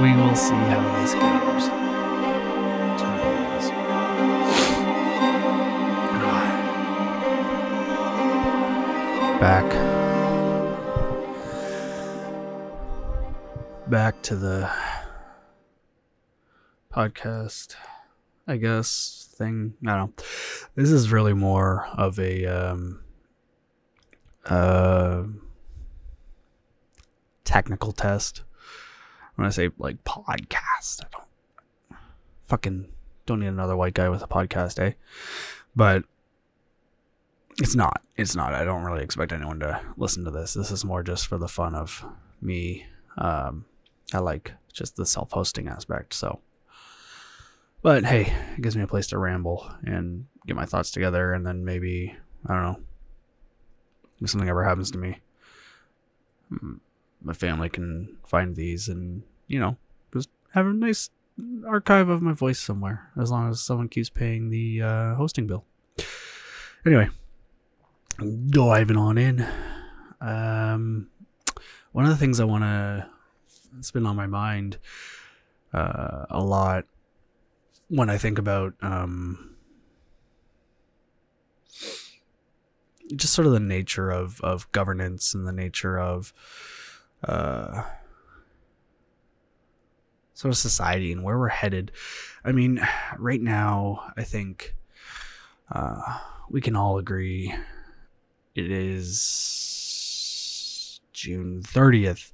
we will see how this goes. Back. Back to the podcast, I guess, thing. I don't know. This is really more of a um uh technical test. When I say like podcast, I don't fucking don't need another white guy with a podcast, eh? But it's not. It's not. I don't really expect anyone to listen to this. This is more just for the fun of me. Um, I like just the self-hosting aspect. So, but hey, it gives me a place to ramble and get my thoughts together, and then maybe I don't know if something ever happens to me, my family can find these and you know just have a nice archive of my voice somewhere as long as someone keeps paying the uh, hosting bill. Anyway, diving on in. Um, one of the things I want to, it's been on my mind uh, a lot when I think about um, just sort of the nature of, of governance and the nature of uh, sort of society and where we're headed. I mean, right now, I think uh, we can all agree it is June 30th,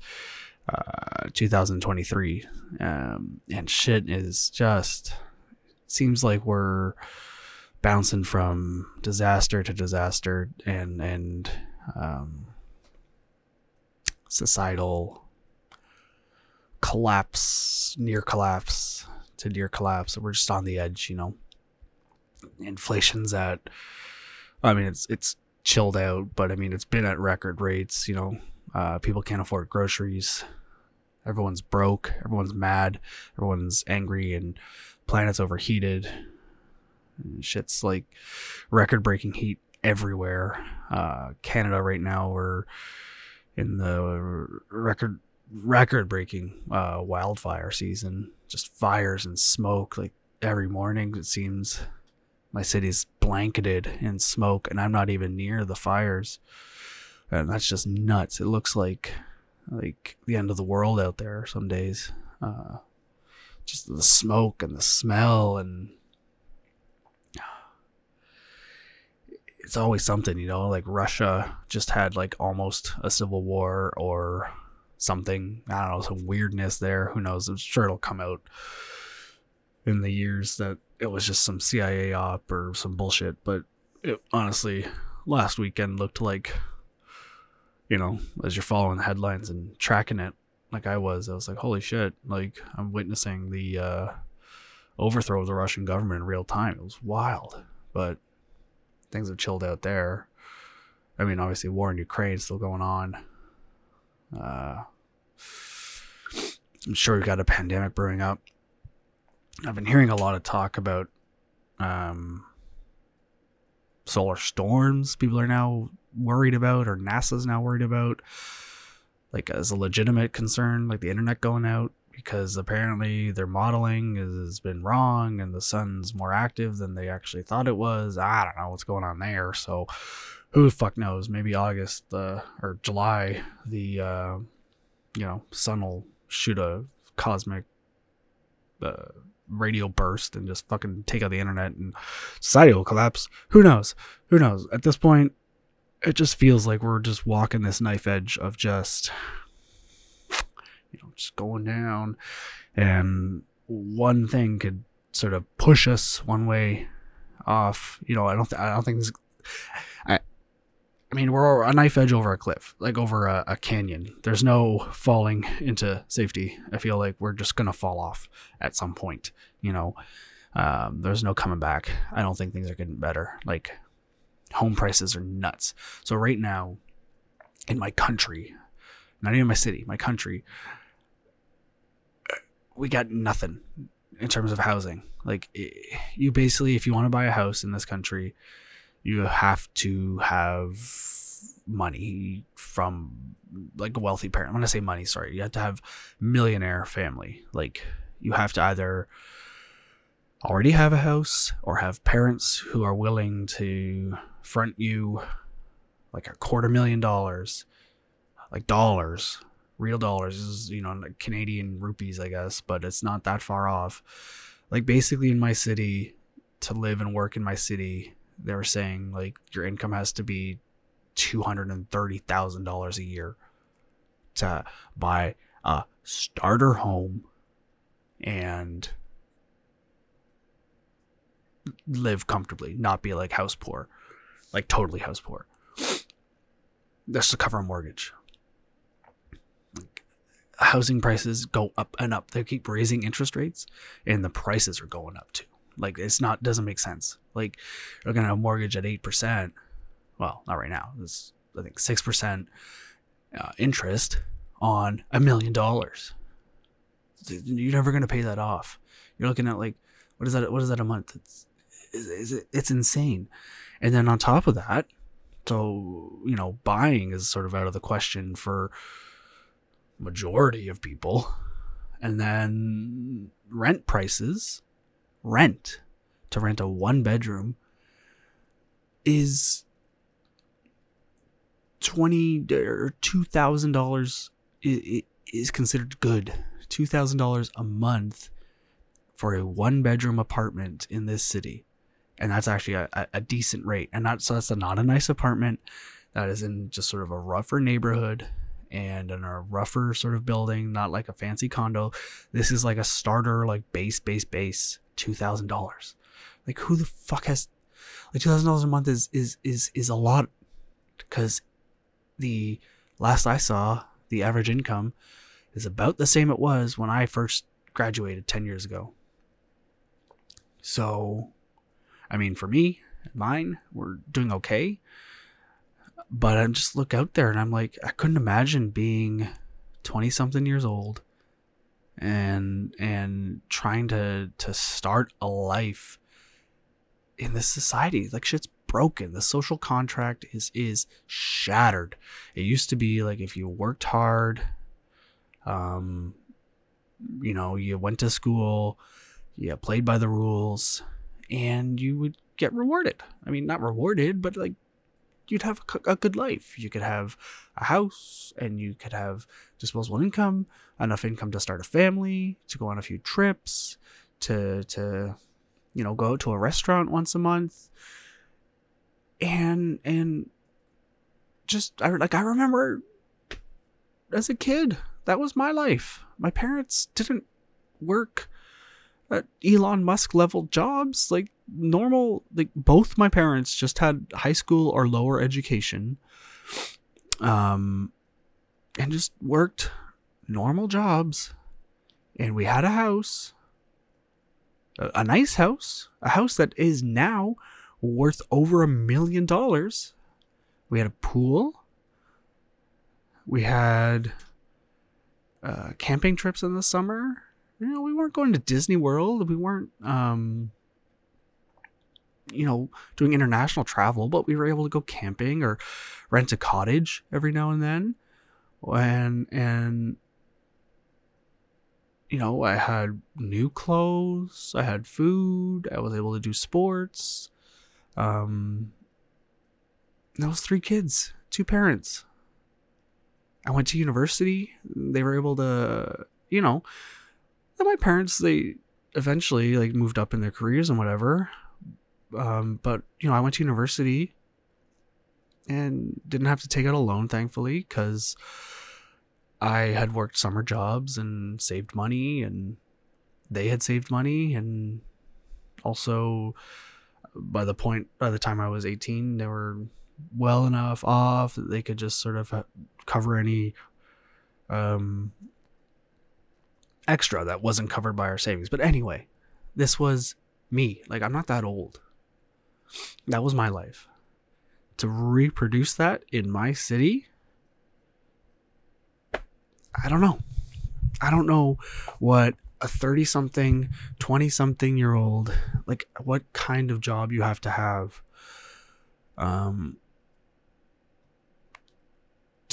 uh, 2023. Um, and shit is just, seems like we're bouncing from disaster to disaster and, and, um, societal collapse, near collapse to near collapse. We're just on the edge, you know. Inflation's at, I mean, it's, it's, chilled out, but I mean, it's been at record rates. You know, uh, people can't afford groceries. Everyone's broke. Everyone's mad. Everyone's angry, and planet's overheated. Shit's like record breaking heat everywhere. Uh, Canada right now, we're in the record record breaking uh, wildfire season. Just fires and smoke like every morning. It seems my city's blanketed in smoke and I'm not even near the fires. And that's just nuts. It looks like like the end of the world out there some days. Uh, just the smoke and the smell and it's always something, you know, like Russia just had like almost a civil war or something. I don't know, some weirdness there. Who knows? I'm sure it'll come out in the years that it was just some CIA op or some bullshit. But it, honestly, last weekend looked like, you know, as you're following the headlines and tracking it like I was, I was like, holy shit, like I'm witnessing the uh, overthrow of the Russian government in real time. It was wild, but things have chilled out there. I mean, obviously, war in Ukraine still going on. Uh, I'm sure we've got a pandemic brewing up. I've been hearing a lot of talk about um, solar storms. People are now worried about, or NASA's now worried about, like as a legitimate concern, like the internet going out because apparently their modeling has been wrong and the sun's more active than they actually thought it was. I don't know what's going on there. So who fuck knows? Maybe August uh, or July, the uh, you know sun will shoot a cosmic uh, radio burst and just fucking take out the internet and society will collapse. Who knows? Who knows? At this point, it just feels like we're just walking this knife edge of just you know just going down and one thing could sort of push us one way off you know i don't th- i don't think this i I mean, we're a knife edge over a cliff, like over a, a, canyon. There's no falling into safety. I feel like we're just gonna fall off at some point. You know, um, there's no coming back. I don't think things are getting better. Like, home prices are nuts. So right now, in my country, not even my city, my country, we got nothing in terms of housing. Like, you basically, if you want to buy a house in this country, you have to have money from like a wealthy parent. When I say money, sorry, you have to have millionaire family. Like you have to either already have a house or have parents who are willing to front you like a quarter million dollars, like dollars, real dollars is you know Canadian rupees, I guess, but it's not that far off. Like basically in my city, to live and work in my city, they were saying like your income has to be two hundred and thirty thousand dollars a year to buy a starter home and live comfortably, not be like house poor, like totally house poor. That's to cover a mortgage. Like, housing prices go up and up. They keep raising interest rates, and the prices are going up too. Like it's not doesn't make sense. Like you're gonna have a mortgage at eight percent. Well, not right now. It's I think six percent uh, interest on a million dollars. You're never gonna pay that off. You're looking at like what is that? What is that a month? It's it's, it's insane. And then on top of that, so you know, buying is sort of out of the question for majority of people. And then rent prices, rent to rent a one bedroom is twenty or two thousand dollars is considered good. Two thousand dollars a month for a one bedroom apartment in this city and that's actually a, a decent rate. And that's so that's a, not a nice apartment. That is in just sort of a rougher neighborhood and in a rougher sort of building, not like a fancy condo. This is like a starter, like base, base, base, two thousand dollars. Like who the fuck has like two thousand dollars a month is is is is a lot because the last I saw, the average income is about the same it was when I first graduated ten years ago. So I mean, for me, and mine, we're doing okay. But I just look out there and I'm like, I couldn't imagine being 20 something years old and and trying to to start a life in this society. Like shit's broken. The social contract is is shattered. It used to be like if you worked hard um you know you went to school you played by the rules and you would get rewarded. I mean, not rewarded, but like you'd have a good life. You could have a house and you could have disposable income, enough income to start a family, to go on a few trips, to to you know, go to a restaurant once a month. And and just I like I remember as a kid, that was my life. My parents didn't work uh, Elon Musk level jobs, like normal. Like both my parents just had high school or lower education, um, and just worked normal jobs, and we had a house, a, a nice house, a house that is now worth over a million dollars. We had a pool. We had uh, camping trips in the summer you know, we weren't going to Disney World. We weren't, um, you know, doing international travel, but we were able to go camping or rent a cottage every now and then. And, and, you know, I had new clothes, I had food, I was able to do sports. Um, that was three kids, two parents. I went to university. They were able to, you know, and my parents they eventually like moved up in their careers and whatever. Um, but you know i went to university and didn't have to take out a loan thankfully because i had worked summer jobs and saved money and they had saved money. And also by the point by the time i was 18 they were well enough off that they could just sort of cover any um, extra that wasn't covered by our savings. But anyway, this was me. Like, I'm not that old. That was my life. To reproduce that in my city, I don't know. I don't know what a 30 something, 20 something year old, like, what kind of job you have to have. Um,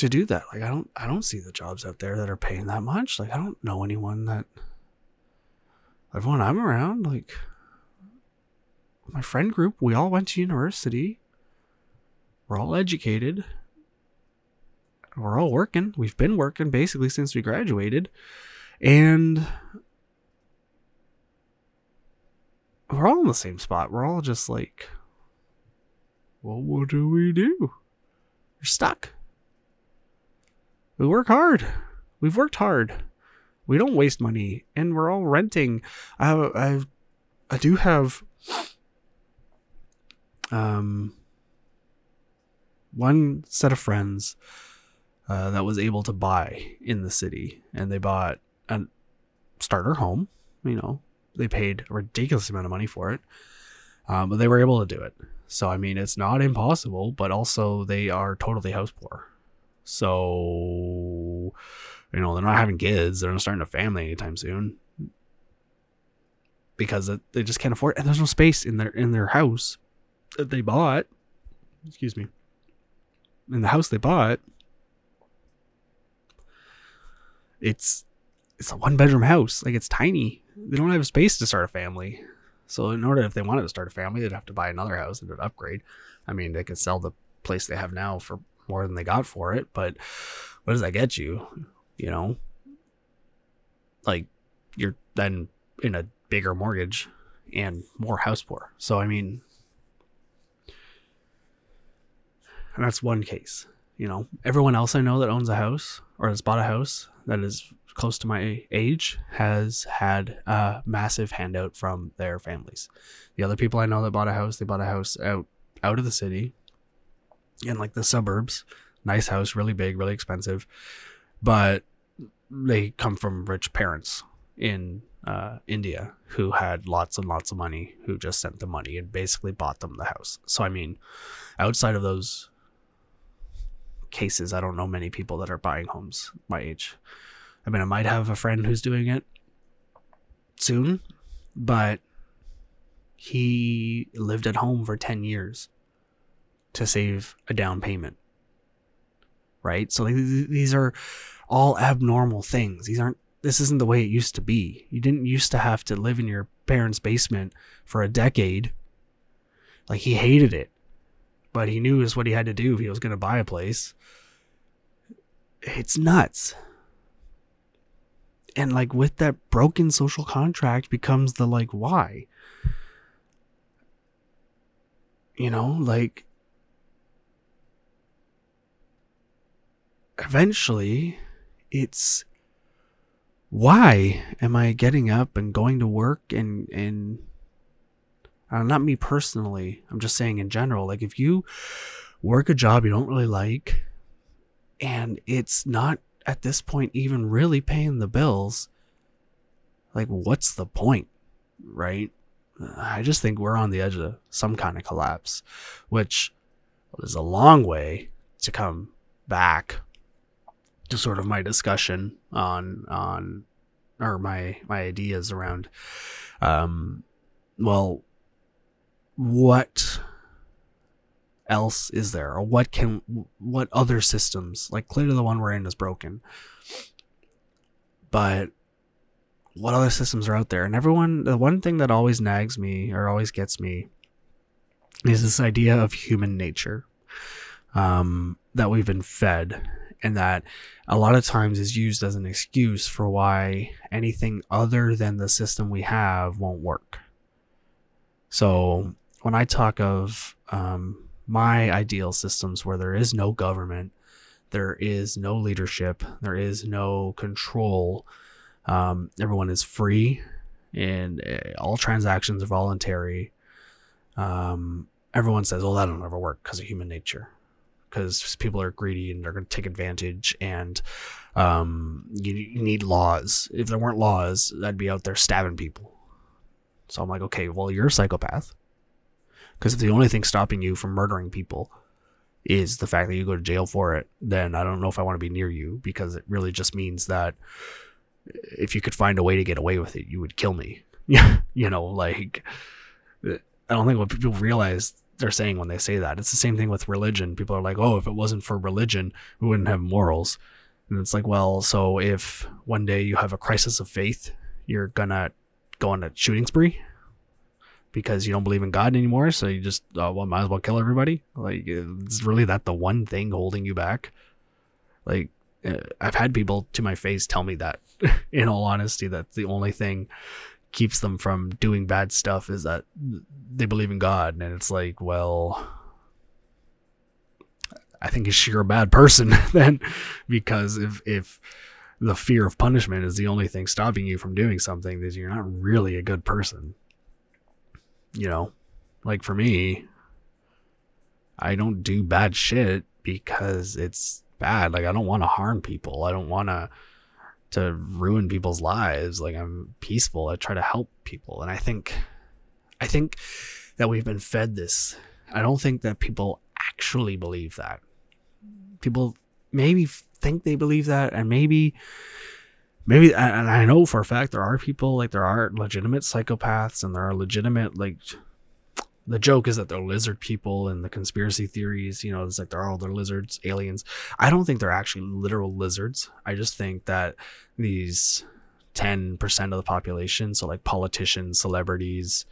to do that. Like I don't I don't see the jobs out there that are paying that much. Like I don't know anyone that everyone I'm around, like my friend group, we all went to university. We're all educated. We're all working. We've been working basically since we graduated. And we're all in the same spot. We're all just like, well, what do we do? We're stuck. We work hard. We've worked hard. We don't waste money, and we're all renting. I have, I, have, I do have, um, one set of friends uh, that was able to buy in the city, and they bought a starter home. You know, they paid a ridiculous amount of money for it, um, but they were able to do it. So I mean, it's not impossible, but also they are totally house poor. So you know, they're not having kids. They're not starting a family anytime soon because they just can't afford. It. And there's no space in their in their house that they bought. Excuse me. In the house they bought, it's it's a one bedroom house. Like it's tiny. They don't have space to start a family. So in order, if they wanted to start a family, they'd have to buy another house and an upgrade. I mean, they could sell the place they have now for more than they got for it, but what does that get you? You know, like you're then in a bigger mortgage and more house poor. So I mean, and that's one case. You know, everyone else I know that owns a house or has bought a house that is close to my age has had a massive handout from their families. The other people I know that bought a house, they bought a house out out of the city in like the suburbs. Nice house, really big, really expensive. But they come from rich parents in uh, India who had lots and lots of money, who just sent the money and basically bought them the house. So, I mean, outside of those cases, I don't know many people that are buying homes my age. I mean, I might have a friend who's doing it soon, but he lived at home for 10 years to save a down payment. Right? So these are all abnormal things. These aren't this isn't the way it used to be. You didn't used to have to live in your parents' basement for a decade. Like he hated it. But he knew is what he had to do if he was going to buy a place. It's nuts and like with that broken social contract becomes the like why you know like eventually it's why am i getting up and going to work and and uh, not me personally i'm just saying in general like if you work a job you don't really like and it's not at this point even really paying the bills, like what's the point, right? I just think we're on the edge of some kind of collapse, which is a long way to come back to sort of my discussion on on or my my ideas around um well what else is there? Or what can what other systems like clearly the one we're in is broken. But what other systems are out there? And everyone the one thing that always nags me or always gets me is this idea of human nature um, that we've been fed and that a lot of times is used as an excuse for why anything other than the system we have won't work so when i talk of um, my ideal systems where there is no government, there is no leadership, there is no control. Um, everyone is free, and uh, all transactions are voluntary. Um, everyone says, "Well, that'll never work because of human nature." Because people are greedy and they're going to take advantage, and um, you, you need laws. If there weren't laws, I'd be out there stabbing people. So I'm like, okay, well, you're a psychopath because if the only thing stopping you from murdering people is the fact that you go to jail for it, then I don't know if I want to be near you because it really just means that if you could find a way to get away with it, you would kill me. you know, like I don't think what people realize they're saying when they say that. It's the same thing with religion. People are like, "Oh, if it wasn't for religion, we wouldn't have morals." And it's like, well, so if one day you have a crisis of faith, you're gonna go on a shooting spree because you don't believe in God anymore. So you just, uh, well, might as well kill everybody. Like, it's really that the one thing holding you back. Like, uh, I've had people to my face tell me that, in all honesty, that the only thing keeps them from doing bad stuff is that they believe in God. And it's like, well, I think you're a bad person then, because if if the fear of punishment is the only thing stopping you from doing something, then you're not really a good person. You know, like for me, I don't do bad shit because it's bad. Like I don't want to harm people. I don't want to to ruin people's lives. Like I'm peaceful. I try to help people. And I think I think that we've been fed this. I don't think that people actually believe that. People maybe think they believe that and maybe maybe and I know for a fact there are people like there are legitimate psychopaths and there are legitimate like the joke is that they're lizard people and the conspiracy theories, you know, it's like they're all they're lizards, aliens. I don't think they're actually literal lizards. I just think that these 10% of the population, so like politicians, celebrities,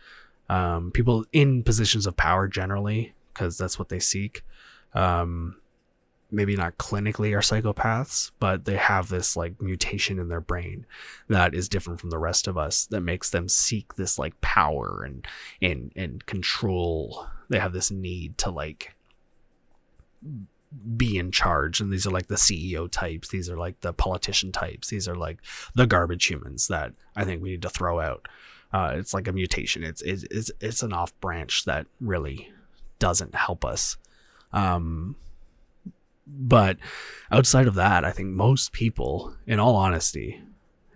um, people in positions of power generally, because that's what they seek, um, maybe not clinically are psychopaths, but they have this like mutation in their brain that is different from the rest of us that makes them seek this like power and and and control. They have this need to like be in charge. And these are like the CEO types. These are like the politician types. These are like the garbage humans that I think we need to throw out. Uh, it's like a mutation. It's, it's it's it's an off branch that really doesn't help us. Um but outside of that, I think most people, in all honesty,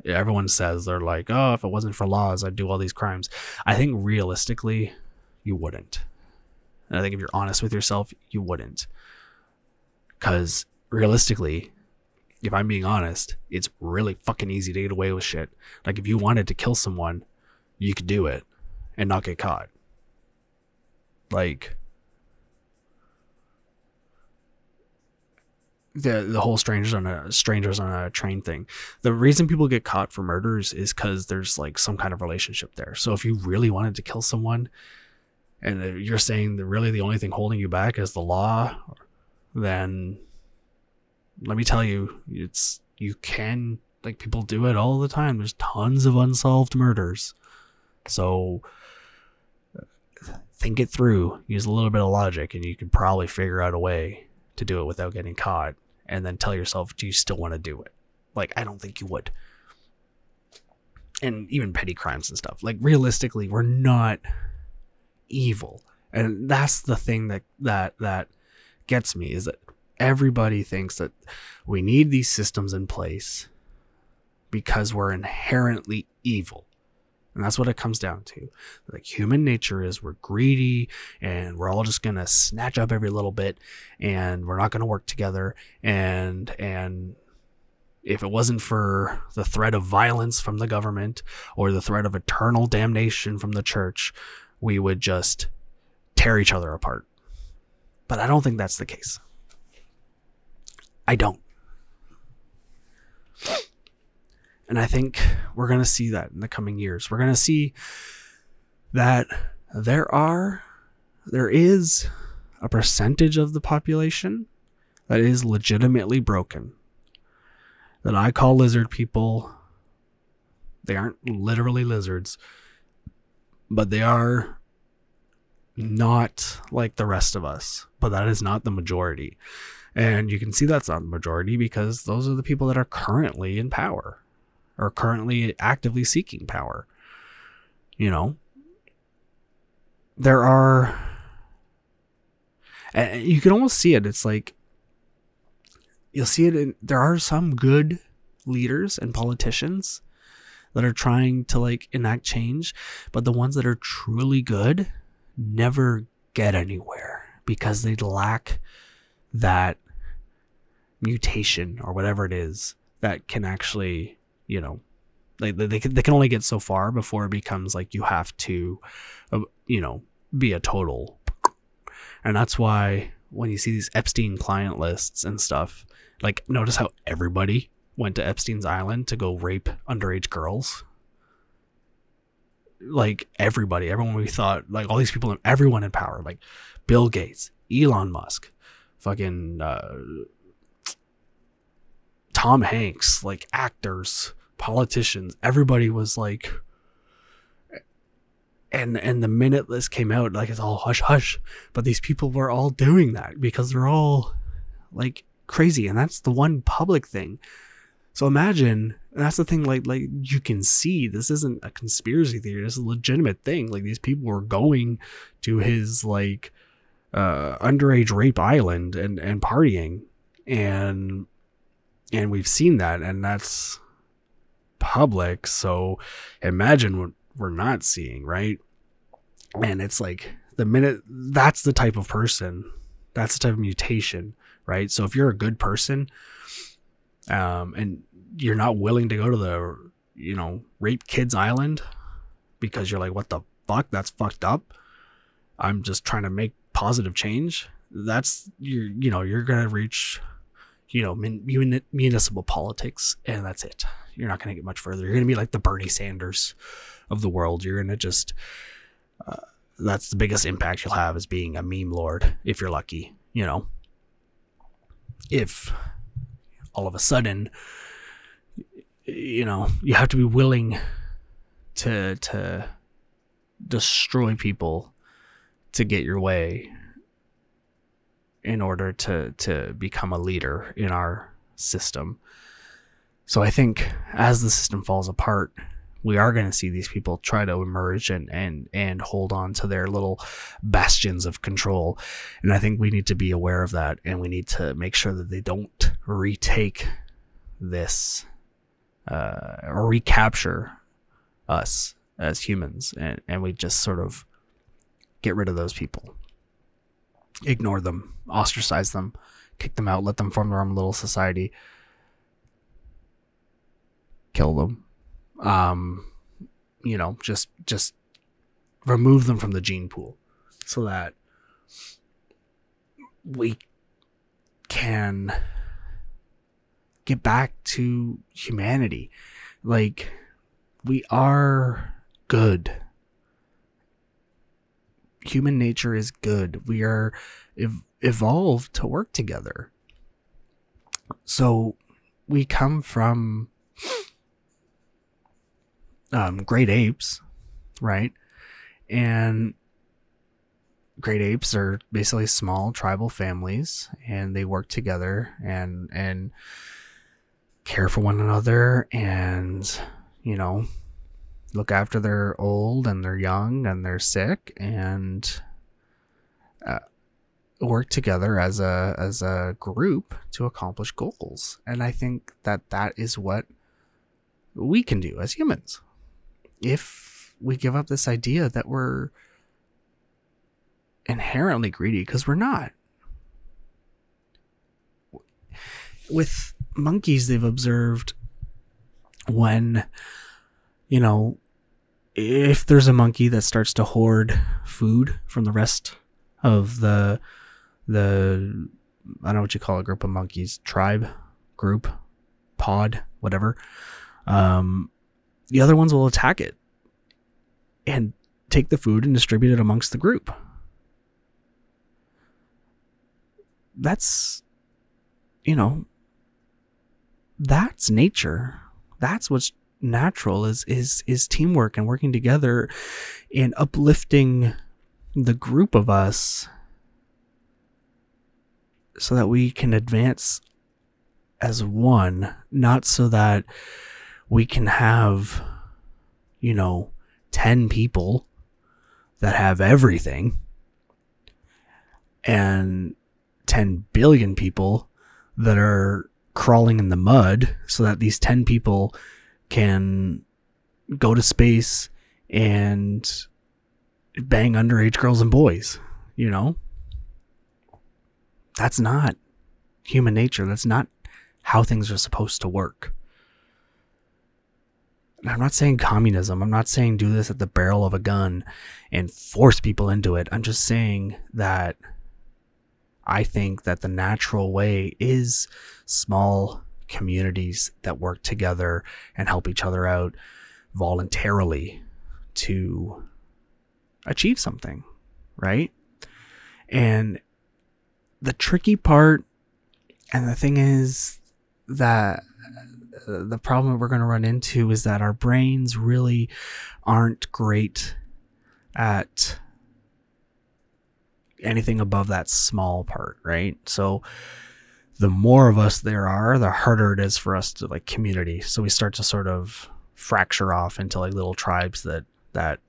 everyone says they're like, oh, if it wasn't for laws, I'd do all these crimes. I think realistically, you wouldn't. And I think if you're honest with yourself, you wouldn't. Because realistically, if I'm being honest, it's really fucking easy to get away with shit. Like if you wanted to kill someone, you could do it and not get caught. Like the the whole strangers on a strangers on a train thing. The reason people get caught for murders is because there's like some kind of relationship there. So if you really wanted to kill someone, and uh, you're saying that really the only thing holding you back is the law, then let me tell you, it's you can like people do it all the time. There's tons of unsolved murders. So uh, think it through, use a little bit of logic, and you can probably figure out a way to do it without getting caught and then tell yourself, do you still want to do it? Like, I don't think you would. And even petty crimes and stuff. Like, realistically, we're not evil. And that's the thing that, that, that gets me is that everybody thinks that we need these systems in place because we're inherently evil. And that's what it comes down to. Like human nature is we're greedy and we're all just going to snatch up every little bit and we're not going to work together and and if it wasn't for the threat of violence from the government or the threat of eternal damnation from the church, we would just tear each other apart. But I don't think that's the case. I don't. And I think we're going to see that in the coming years. We're going to see that there are, there is a percentage of the population that is legitimately broken. That I call lizard people. They aren't literally lizards, but they are not like the rest of us. But that is not the majority. And you can see that's not the majority because those are the people that are currently in power are currently actively seeking power. You know, there are, and you can almost see it. It's like you'll see it in there are some good leaders and politicians that are trying to like enact change, but the ones that are truly good never get anywhere because they lack that mutation or whatever it is that can actually you know like they, they can, they can only get so far before it becomes like you have to uh, you know be a total And that's why when you see these Epstein client lists and stuff, like notice how everybody went to Epstein's island to go rape underage girls. Like everybody, everyone we thought, like all these people, everyone in power, like Bill Gates, Elon Musk, fucking uh, Tom Hanks, like actors, politicians, everybody was like and and the minute this came out, like it's all hush hush. But these people were all doing that because they're all like crazy, and that's the one public thing. So imagine that's the thing. Like like you can see this isn't a conspiracy theory. This is a legitimate thing. Like these people were going to his like uh, underage rape island and and partying, and and we've seen that, and that's public. So imagine what we're not seeing, right? And it's like the minute that's the type of person, that's the type of mutation, right? So if you're a good person, um, and you're not willing to go to the, you know, rape kids island because you're like, what the fuck? That's fucked up. I'm just trying to make positive change. That's you're, you know, you're gonna reach, you know, mun- municipal politics, and that's it. You're not gonna get much further. You're gonna be like the Bernie Sanders of the world. You're gonna just uh, that's the biggest impact you'll have is being a meme lord if you're lucky. You know, if all of a sudden, you know, you have to be willing to to destroy people to get your way in order to to become a leader in our system. So I think as the system falls apart, we are going to see these people try to emerge and and and hold on to their little bastions of control. And i think we need to be aware of that and we need to make sure that they don't retake this uh, or recapture us as humans. And and we just sort of get rid of those people ignore them ostracize them kick them out let them form their own little society kill them um, you know, just just remove them from the gene pool so that we can get back to humanity. Like we are good. Human nature is good. We are ev- evolved to work together. So we come from um, great apes, right? And great apes are basically small tribal families, and they work together and and care for one another, and you know, look after their old and their young and they're sick, and uh, work together as a as a group to accomplish goals. And I think that that is what we can do as humans if we give up this idea that we're inherently greedy because we're not. With monkeys, they've observed when, you know, if there's a monkey that starts to hoard food from the rest of the the I don't know what you call a group of monkeys, tribe, group, pod, whatever. Um, the other ones will attack it and take the food and distribute it amongst the group. That's, you know, that's nature. That's what's natural is is is teamwork and working together and uplifting the group of us so that we can advance as one, not so that we can have, you know, 10 people that have everything and 10 billion people that are crawling in the mud so that these 10 people can go to space and bang underage girls and boys, you know? That's not human nature. That's not how things are supposed to work. I'm not saying communism. I'm not saying do this at the barrel of a gun and force people into it. I'm just saying that I think that the natural way is small communities that work together and help each other out voluntarily to achieve something, right? And the tricky part, and the thing is that uh, the problem we're going to run into is that our brains really aren't great at anything above that small part, right? So the more of us there are, the harder it is for us to like community. So we start to sort of fracture off into like little tribes that that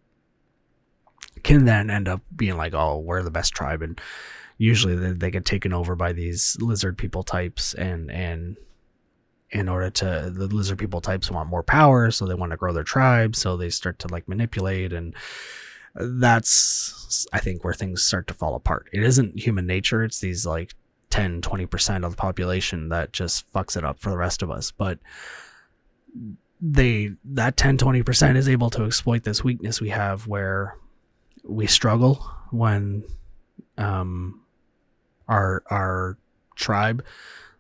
can then end up being like, oh, we're the best tribe, and usually they, they get taken over by these lizard people types, and and in order to the lizard people types want more power, so they want to grow their tribe, so they start to like manipulate. And that's i think where things start to fall apart. It isn't human nature. It's these like 10 20% of the population that just fucks it up for the rest of us but they that 10 20% is able to exploit this weakness we have where we struggle when um our our tribe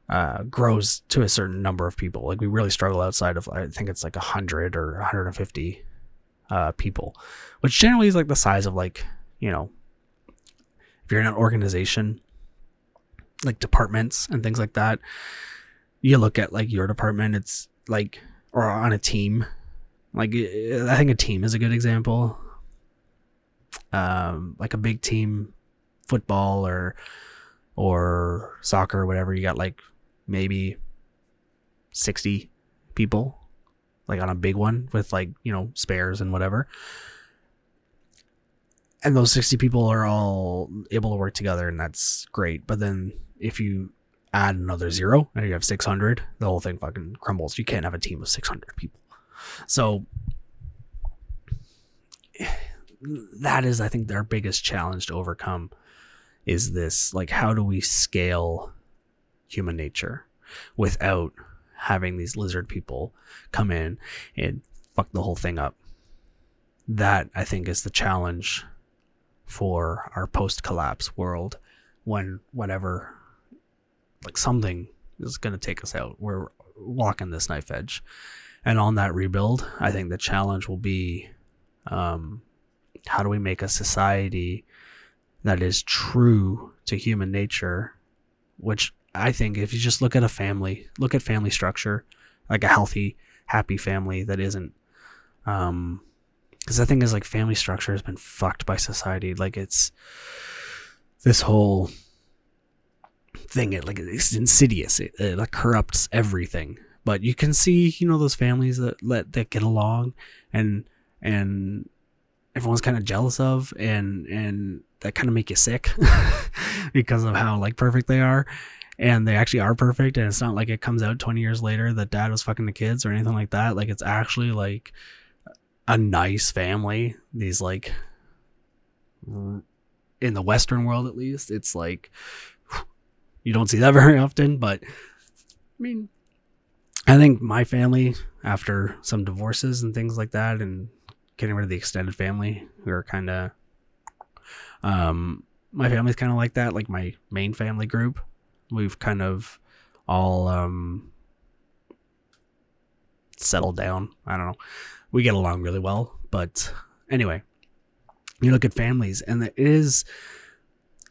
uh, grows to a certain number of people. Like we really struggle outside of I think it's like 100 or 150 uh, people, which generally is like the size of like you know if you're in an organization like departments and things like that you look at like your department it's like or on a team like i think a team is a good example. Um like a big team football or or soccer or whatever you got like maybe 60 people like on a big one with like you know spares and whatever. And those 60 people are all able to work together and that's great but then if you add another zero and you have 600 the whole thing fucking crumbles you can't have a team of 600 people so that is i think their biggest challenge to overcome is this like how do we scale human nature without having these lizard people come in and fuck the whole thing up. That I think is the challenge for our post collapse world when whatever like something is going to take us out. We're walking this knife edge. And on that rebuild, I think the challenge will be um, how do we make a society that is true to human nature, which I think if you just look at a family, look at family structure, like a healthy, happy family that isn't, um, because the thing is like family structure has been fucked by society. Like it's this whole thing. It like it's insidious. It, uh, it like corrupts everything. But you can see, you know, those families that let that get along, and and everyone's kind of jealous of, and and that kind of make you sick because of how like perfect they are and they actually are perfect and it's not like it comes out 20 years later that dad was fucking the kids or anything like that like it's actually like a nice family these like in the western world at least it's like you don't see that very often but i mean i think my family after some divorces and things like that and getting rid of the extended family who are kind of um my family's kind of like that like my main family group we've kind of all um, settled down. I don't know. We get along really well, but anyway, you look at families, and it is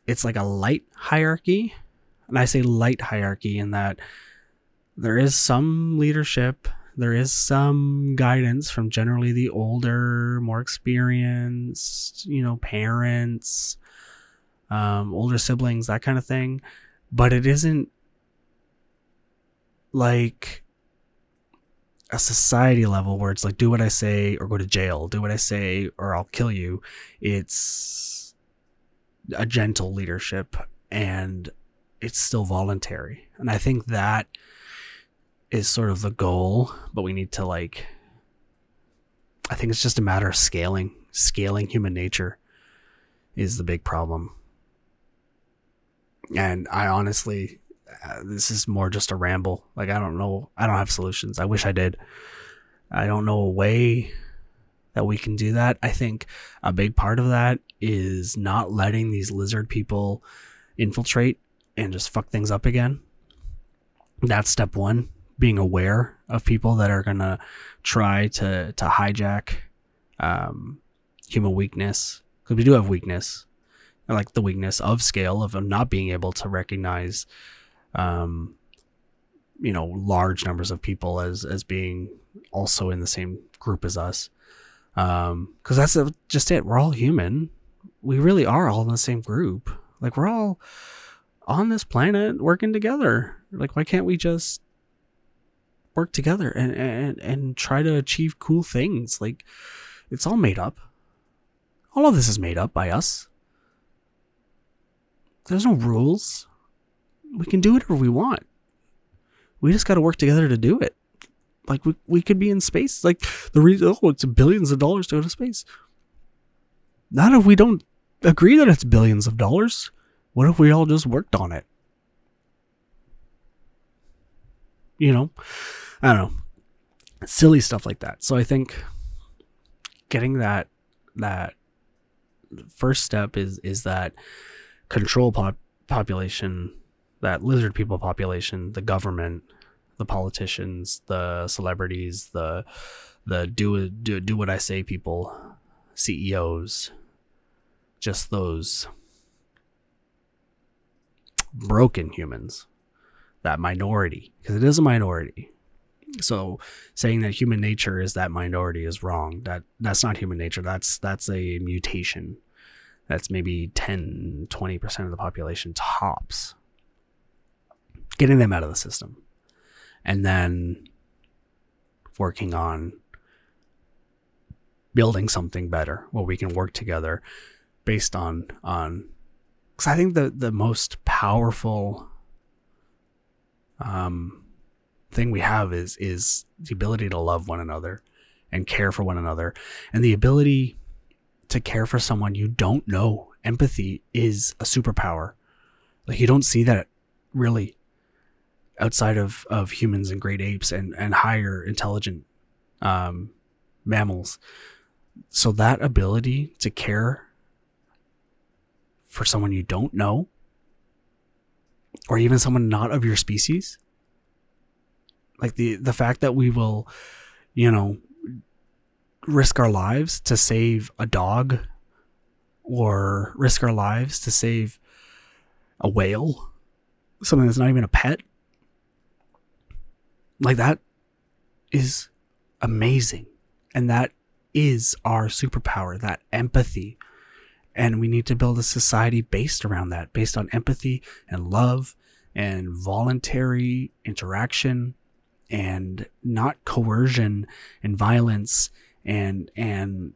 it's like a light hierarchy, and I say light hierarchy in that there is some leadership, there is some guidance from generally the older, more experienced, you know, parents, um, older siblings, that kind of thing but it isn't like a society level where it's like do what I say or go to jail, do what I say or I'll kill you. It's a gentle leadership and it's still voluntary. And I think that is sort of the goal, but we need to like I think it's just a matter of scaling. Scaling human nature is the big problem and I honestly, uh, this is more just a ramble. Like I don't know, I don't have solutions. I wish I did. I don't know a way that we can do that. I think a big part of that is not letting these lizard people infiltrate and just fuck things up again. That's step one. Being aware of people that are gonna try to to hijack um, human weakness because we do have weakness, like the weakness of scale of not being able to recognize, um, you know, large numbers of people as as being also in the same group as us. Um, because that's just it. We're all human. We really are all in the same group. Like we're all on this planet working together. Like why can't we just work together and and and try to achieve cool things? Like it's all made up. All of this is made up by us. There's no rules. We can do whatever we want. We just got to work together to do it. Like we, we could be in space. Like the reason, oh, it's billions of dollars to go to space. Not if we don't agree that it's billions of dollars. What if we all just worked on it? You know, I don't know, silly stuff like that. So I think getting that that first step is is that control pop- population, that lizard people population, the government, the politicians, the celebrities, the the do do do what I say people, CEOs, just those broken humans, that minority, because it is a minority. So saying that human nature is that minority is wrong. That that's not human nature. That's that's a mutation. That's maybe 10, 20% of the population tops. Getting them out of the system. And then working on building something better where we can work together based on on because I think the the most powerful um thing we have is is the ability to love one another and care for one another. And the ability to care for someone you don't know. Empathy is a superpower. Like you don't see that really outside of of humans and great apes and and higher intelligent um mammals. So that ability to care for someone you don't know or even someone not of your species? Like the the fact that we will you know risk our lives to save a dog or risk our lives to save a whale something that's not even a pet like that is amazing. And that is our superpower that empathy and we need to build a society based around that based on empathy and love and voluntary interaction and not coercion and violence and and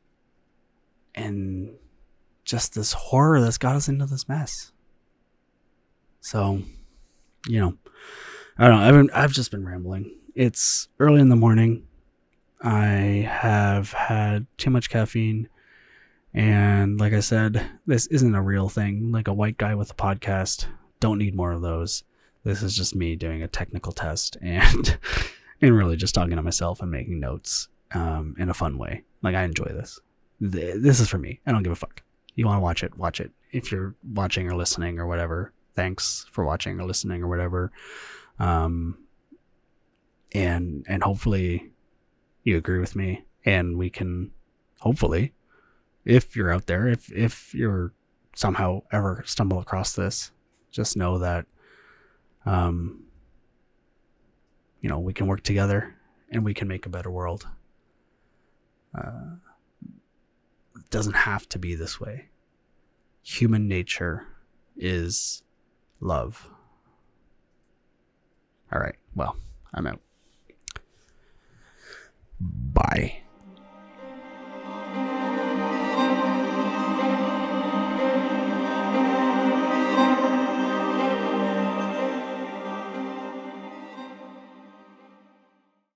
and just this horror that's got us into this mess. So, you know, I don't know. I've been, I've just been rambling. It's early in the morning. I have had too much caffeine. And like I said, this isn't a real thing. Like a white guy with a podcast, don't need more of those. This is just me doing a technical test and and really just talking to myself and making notes um, in a fun way. Like I enjoy this. This is for me. I don't give a fuck. You want to watch it, watch it. If you're watching or listening or whatever, thanks for watching or listening or whatever. Um, and and hopefully you agree with me and we can hopefully if you're out there if if you're somehow ever stumble across this just know that um, you know, we can work together and we can make a better world. Uh, it doesn't have to be this way. Human nature is love. All right. Well, I'm out. Bye.